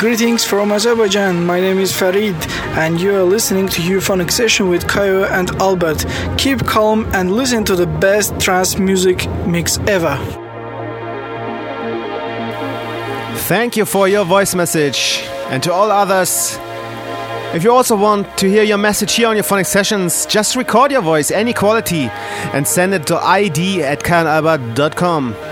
Greetings from Azerbaijan. My name is Farid, and you are listening to Euphonic Session with Kyau and Albert. Keep calm and listen to the best trance music mix ever. Thank you for your voice message. And to all others, if you also want to hear your message here on Euphonic Sessions, just record your voice, any quality, and send it to id at kyauandalbert.com.